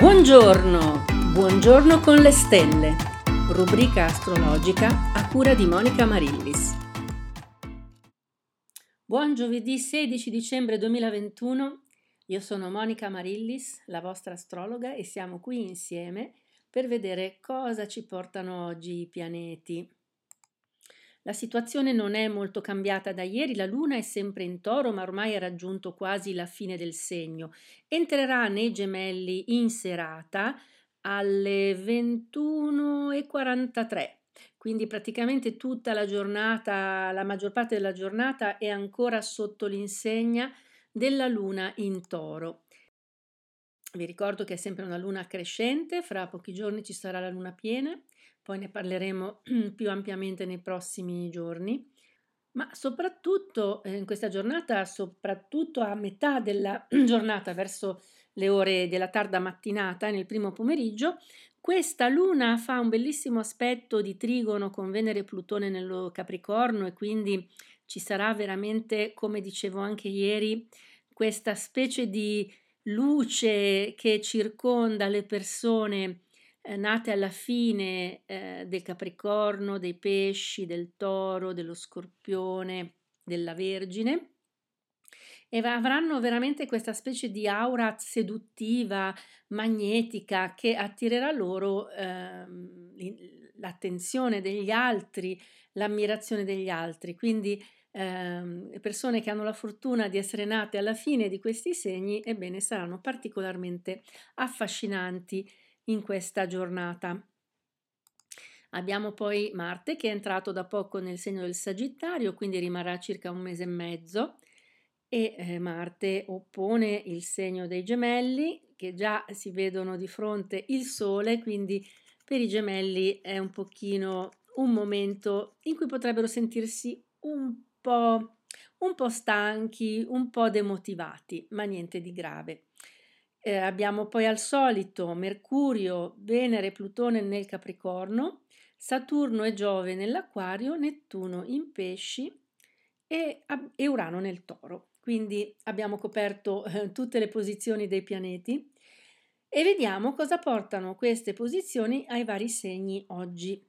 Buongiorno, buongiorno con le stelle, rubrica astrologica a cura di Monica Marillis. Buon giovedì 16 dicembre 2021, io sono Monica Marillis, la vostra astrologa e siamo qui insieme per vedere cosa ci portano oggi i pianeti. La situazione non è molto cambiata da ieri, la luna è sempre in toro, ma ormai ha raggiunto quasi la fine del segno. Entrerà nei gemelli in serata alle 21.43, quindi praticamente tutta la giornata, la maggior parte della giornata è ancora sotto l'insegna della luna in toro. Vi ricordo che è sempre una luna crescente, fra pochi giorni ci sarà la luna piena poi ne parleremo più ampiamente nei prossimi giorni. Ma soprattutto eh, in questa giornata, soprattutto a metà della giornata, verso le ore della tarda mattinata, nel primo pomeriggio, questa luna fa un bellissimo aspetto di trigono con Venere e Plutone nello Capricorno e quindi ci sarà veramente, come dicevo anche ieri, questa specie di luce che circonda le persone eh, nate alla fine eh, del Capricorno, dei pesci, del toro, dello scorpione, della Vergine e avranno veramente questa specie di aura seduttiva, magnetica che attirerà loro ehm, l'attenzione degli altri, l'ammirazione degli altri. Quindi ehm, persone che hanno la fortuna di essere nate alla fine di questi segni, ebbene, saranno particolarmente affascinanti in questa giornata. Abbiamo poi Marte che è entrato da poco nel segno del Sagittario, quindi rimarrà circa un mese e mezzo e eh, Marte oppone il segno dei gemelli che già si vedono di fronte il Sole, quindi per i gemelli è un pochino un momento in cui potrebbero sentirsi un po', un po stanchi, un po' demotivati, ma niente di grave. Eh, abbiamo poi al solito Mercurio, Venere, Plutone nel Capricorno, Saturno e Giove nell'Aquario, Nettuno in Pesci e, e Urano nel Toro. Quindi abbiamo coperto eh, tutte le posizioni dei pianeti e vediamo cosa portano queste posizioni ai vari segni oggi.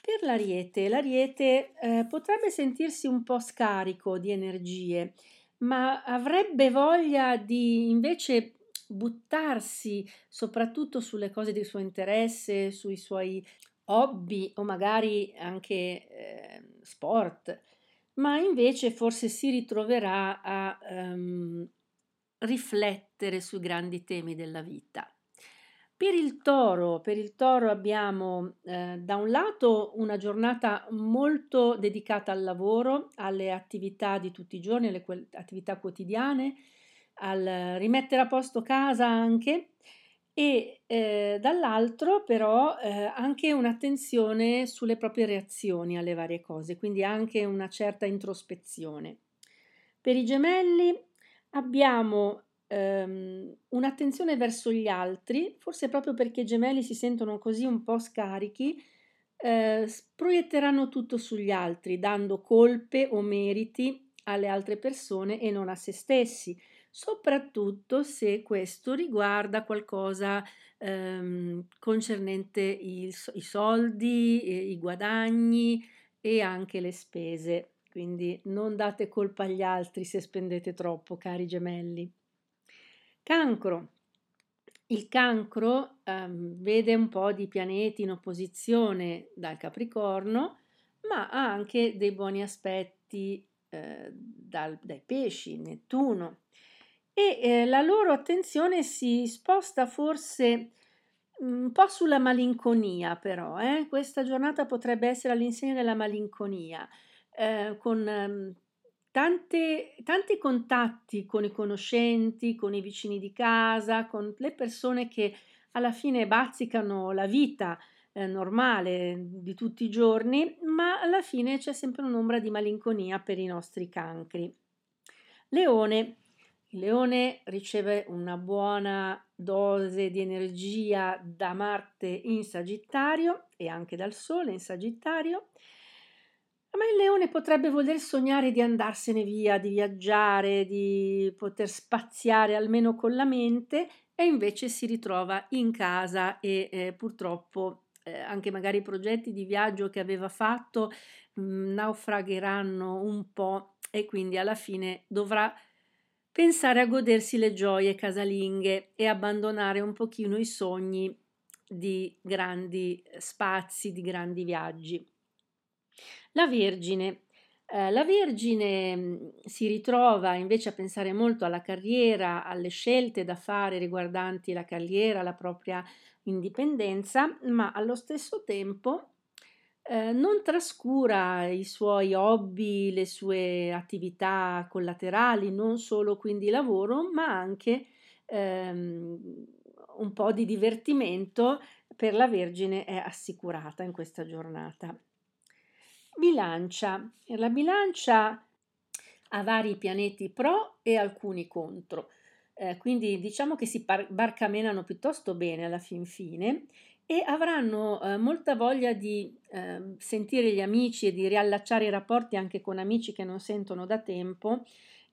Per l'Ariete, l'Ariete eh, potrebbe sentirsi un po' scarico di energie, ma avrebbe voglia di invece buttarsi soprattutto sulle cose di suo interesse, sui suoi hobby o magari anche eh, sport, ma invece forse si ritroverà a um, riflettere sui grandi temi della vita. Per il toro, per il toro abbiamo eh, da un lato una giornata molto dedicata al lavoro, alle attività di tutti i giorni, alle attività quotidiane, al rimettere a posto casa anche e eh, dall'altro però eh, anche un'attenzione sulle proprie reazioni alle varie cose, quindi anche una certa introspezione. Per i gemelli abbiamo ehm, un'attenzione verso gli altri, forse proprio perché i gemelli si sentono così un po' scarichi, eh, proietteranno tutto sugli altri, dando colpe o meriti alle altre persone e non a se stessi soprattutto se questo riguarda qualcosa ehm, concernente il, i soldi, i guadagni e anche le spese. Quindi non date colpa agli altri se spendete troppo, cari gemelli. Cancro. Il cancro ehm, vede un po' di pianeti in opposizione dal Capricorno, ma ha anche dei buoni aspetti eh, dal, dai pesci, Nettuno e eh, la loro attenzione si sposta forse un po' sulla malinconia però, eh? questa giornata potrebbe essere all'insegna della malinconia, eh, con eh, tante, tanti contatti con i conoscenti, con i vicini di casa, con le persone che alla fine bazzicano la vita eh, normale di tutti i giorni, ma alla fine c'è sempre un'ombra di malinconia per i nostri cancri. Leone, il leone riceve una buona dose di energia da Marte in Sagittario e anche dal Sole in Sagittario, ma il leone potrebbe voler sognare di andarsene via, di viaggiare, di poter spaziare almeno con la mente, e invece si ritrova in casa e eh, purtroppo eh, anche magari i progetti di viaggio che aveva fatto mh, mm, naufragheranno un po' e quindi alla fine dovrà pensare a godersi le gioie casalinghe e abbandonare un pochino i sogni di grandi spazi, di grandi viaggi. La Vergine. Eh, la Vergine mm, si ritrova invece a pensare molto alla carriera, alle scelte da fare riguardanti la carriera, la propria indipendenza, ma allo stesso tempo eh, non trascura i suoi hobby, le sue attività collaterali, non solo quindi lavoro, ma anche ehm, un po' di divertimento per la Vergine è assicurata in questa giornata. Bilancia. La bilancia ha vari pianeti pro e alcuni contro. Eh, quindi diciamo che si barcamenano piuttosto bene alla fin fine e avranno eh, molta voglia di eh, sentire gli amici e di riallacciare i rapporti anche con amici che non sentono da tempo,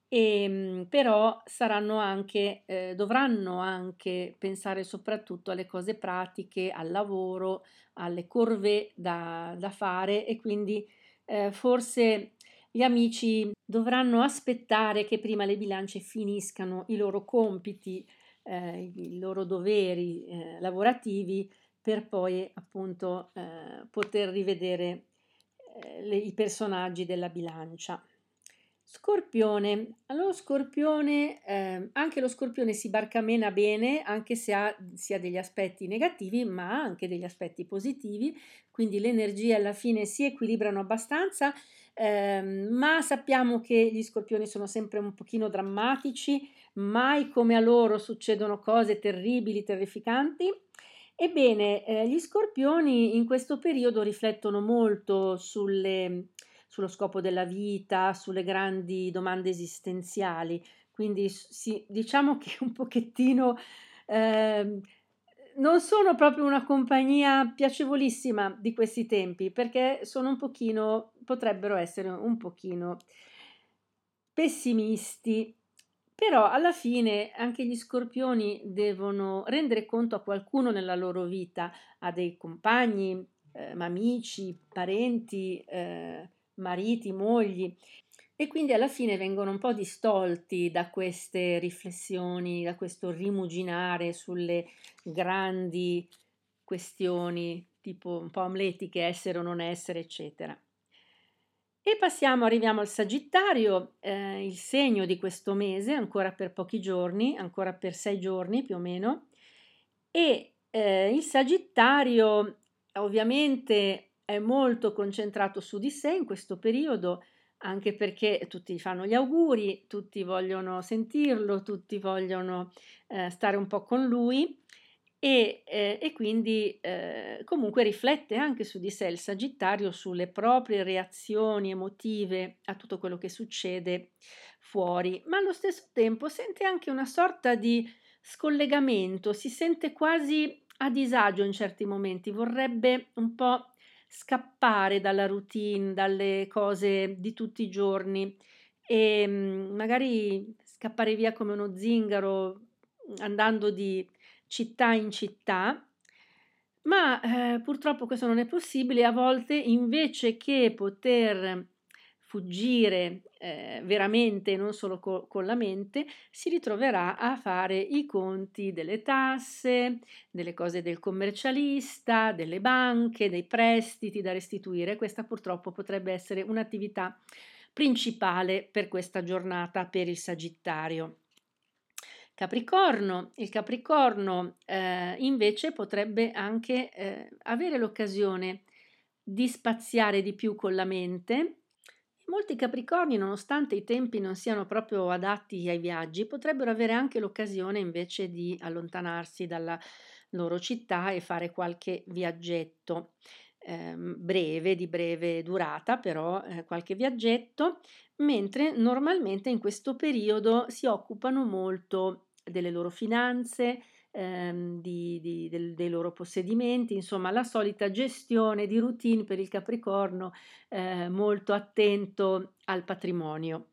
e, ehm, però saranno anche, eh, dovranno anche pensare soprattutto alle cose pratiche, al lavoro, alle corve da, da fare. E quindi eh, forse gli amici dovranno aspettare che prima le bilance finiscano i loro compiti, eh, i loro doveri eh, lavorativi per poi appunto eh, poter rivedere eh, le, i personaggi della bilancia. Scorpione. Allora, Scorpione, eh, anche lo Scorpione si barcamena bene, anche se ha sia degli aspetti negativi, ma anche degli aspetti positivi, quindi le energie alla fine si equilibrano abbastanza, eh, ma sappiamo che gli Scorpioni sono sempre un pochino drammatici, mai come a loro succedono cose terribili, terrificanti. Ebbene, eh, gli Scorpioni in questo periodo riflettono molto sulle sullo scopo della vita, sulle grandi domande esistenziali. Quindi sì, diciamo che un pochettino eh, non sono proprio una compagnia piacevolissima di questi tempi perché sono un pochino, potrebbero essere un pochino pessimisti. Però alla fine anche gli scorpioni devono rendere conto a qualcuno nella loro vita, a dei compagni, eh, amici, parenti, eh, mariti, mogli e quindi alla fine vengono un po' distolti da queste riflessioni, da questo rimuginare sulle grandi questioni tipo un po' amletiche, essere o non essere, eccetera. E passiamo, arriviamo al Sagittario, eh, il segno di questo mese, ancora per pochi giorni, ancora per sei giorni più o meno. E eh, il Sagittario ovviamente è molto concentrato su di sé in questo periodo, anche perché tutti fanno gli auguri, tutti vogliono sentirlo, tutti vogliono eh, stare un po' con lui e, eh, e quindi eh, comunque riflette anche su di sé il Sagittario, sulle proprie reazioni emotive a tutto quello che succede fuori, ma allo stesso tempo sente anche una sorta di scollegamento, si sente quasi a disagio in certi momenti, vorrebbe un po' scappare dalla routine, dalle cose di tutti i giorni e mm, magari scappare via come uno zingaro andando di città in città, ma eh, purtroppo questo non è possibile. A volte invece che poter fuggire eh, veramente, non solo co- con la mente, si ritroverà a fare i conti delle tasse, delle cose del commercialista, delle banche, dei prestiti da restituire. Questa purtroppo potrebbe essere un'attività principale per questa giornata per il Sagittario. Capricorno, il Capricorno eh, invece potrebbe anche eh, avere l'occasione di spaziare di più con la mente. Molti capricorni, nonostante i tempi non siano proprio adatti ai viaggi, potrebbero avere anche l'occasione invece di allontanarsi dalla loro città e fare qualche viaggetto eh, breve, di breve durata, però eh, qualche viaggetto, mentre normalmente in questo periodo si occupano molto delle loro finanze, ehm, di, di, del, dei loro possedimenti, insomma la solita gestione di routine per il Capricorno eh, molto attento al patrimonio.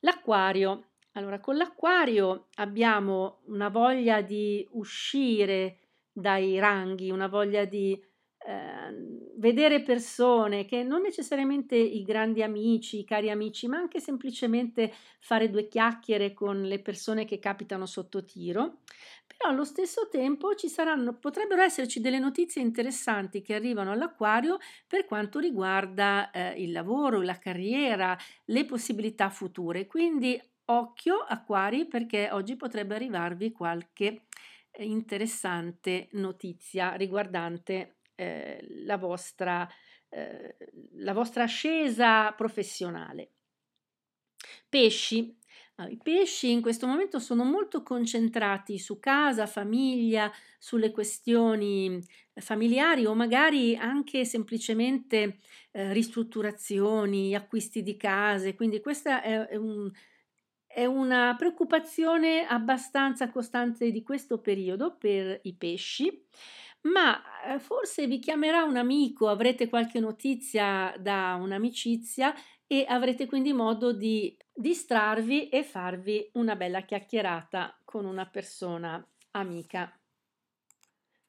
L'acquario. Allora, con l'acquario abbiamo una voglia di uscire dai ranghi, una voglia di eh, vedere persone che non necessariamente i grandi amici, i cari amici, ma anche semplicemente fare due chiacchiere con le persone che capitano sotto tiro. Però allo stesso tempo ci saranno, potrebbero esserci delle notizie interessanti che arrivano all'acquario per quanto riguarda eh, il lavoro, la carriera, le possibilità future. Quindi occhio acquari perché oggi potrebbe arrivarvi qualche eh, interessante notizia riguardante eh, la, vostra, eh, la vostra ascesa professionale. Pesci. I pesci in questo momento sono molto concentrati su casa, famiglia, sulle questioni familiari o magari anche semplicemente eh, ristrutturazioni, acquisti di case. Quindi questa è, è, un, è una preoccupazione abbastanza costante di questo periodo per i pesci ma eh, forse vi chiamerà un amico, avrete qualche notizia da un'amicizia e avrete quindi modo di distrarvi e farvi una bella chiacchierata con una persona amica.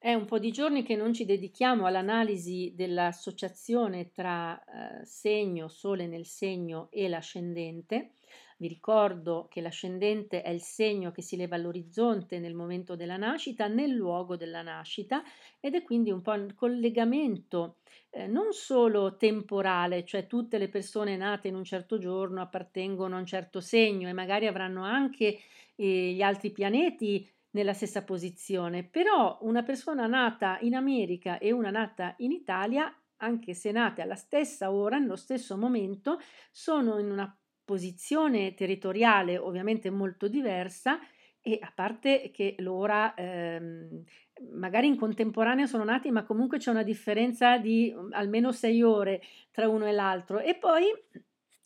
È un po' di giorni che non ci dedichiamo all'analisi dell'associazione tra eh, segno, sole nel segno e l'ascendente. Vi ricordo che l'ascendente è il segno che si leva all'orizzonte nel momento della nascita, nel luogo della nascita ed è quindi un po' il collegamento eh, non solo temporale, cioè tutte le persone nate in un certo giorno appartengono a un certo segno e magari avranno anche eh, gli altri pianeti nella stessa posizione, però una persona nata in America e una nata in Italia anche se nate alla stessa ora, nello stesso momento, sono in una posizione territoriale ovviamente molto diversa e a parte che l'ora ehm, magari in contemporanea sono nati, ma comunque c'è una differenza di um, almeno sei ore tra uno e l'altro. E poi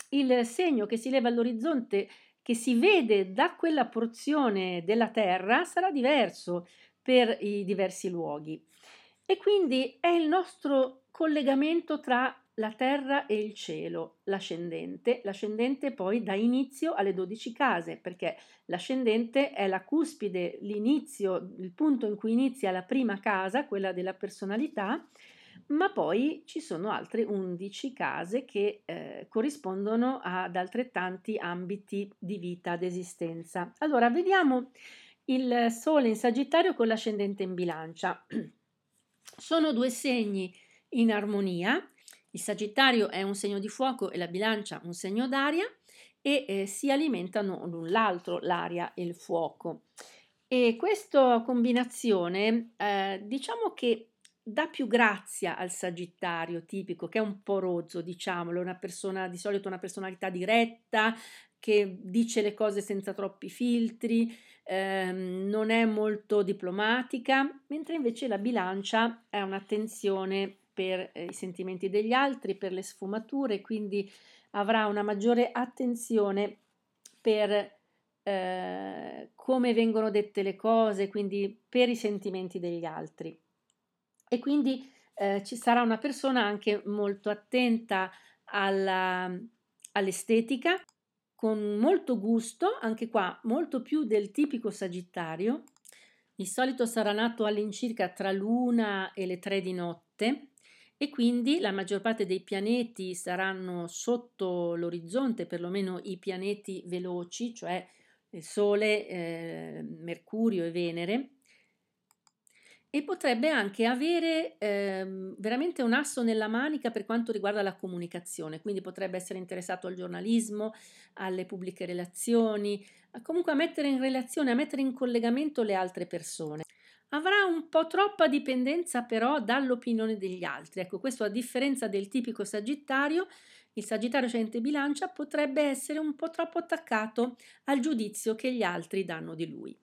il segno che si leva all'orizzonte, che si vede da quella porzione della Terra, sarà diverso per i diversi luoghi. E quindi è il nostro collegamento tra la terra e il cielo, l'ascendente. L'ascendente poi dà inizio alle dodici case, perché l'ascendente è la cuspide, l'inizio, il punto in cui inizia la prima casa, quella della personalità, ma poi ci sono altre undici case che eh, corrispondono ad altrettanti ambiti di vita, d'esistenza. Allora, vediamo il Sole in Sagittario con l'ascendente in bilancia. Sono due segni in armonia il Sagittario è un segno di fuoco e la bilancia un segno d'aria e eh, si alimentano l'un l'altro, l'aria e il fuoco. E questa combinazione eh, diciamo che dà più grazia al Sagittario tipico, che è un po' rozzo, diciamolo, una persona di solito una personalità diretta, che dice le cose senza troppi filtri, ehm, non è molto diplomatica, mentre invece la bilancia è un'attenzione per eh, i sentimenti degli altri, per le sfumature, quindi avrà una maggiore attenzione per eh, come vengono dette le cose, quindi per i sentimenti degli altri. E quindi eh, ci sarà una persona anche molto attenta alla, all'estetica, con molto gusto, anche qua molto più del tipico sagittario. Di solito sarà nato all'incirca tra l'una e le tre di notte e quindi la maggior parte dei pianeti saranno sotto l'orizzonte, perlomeno i pianeti veloci, cioè il Sole, eh, Mercurio e Venere, e potrebbe anche avere eh, veramente un asso nella manica per quanto riguarda la comunicazione, quindi potrebbe essere interessato al giornalismo, alle pubbliche relazioni, a comunque a mettere in relazione, a mettere in collegamento le altre persone. Avrà un po' troppa dipendenza però dall'opinione degli altri. Ecco, questo a differenza del tipico Sagittario, il Sagittario Cente Bilancia potrebbe essere un po' troppo attaccato al giudizio che gli altri danno di lui.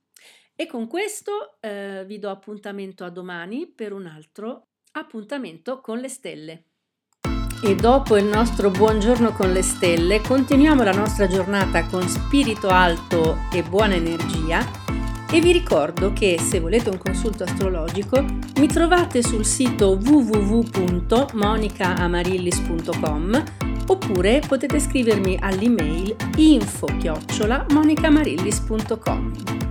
E con questo eh, vi do appuntamento a domani per un altro appuntamento con le stelle. E dopo il nostro buongiorno con le stelle, continuiamo la nostra giornata con spirito alto e buona energia e vi ricordo che se volete un consulto astrologico mi trovate sul sito www.monicaamarillis.com oppure potete scrivermi all'email info-monicamarillis.com.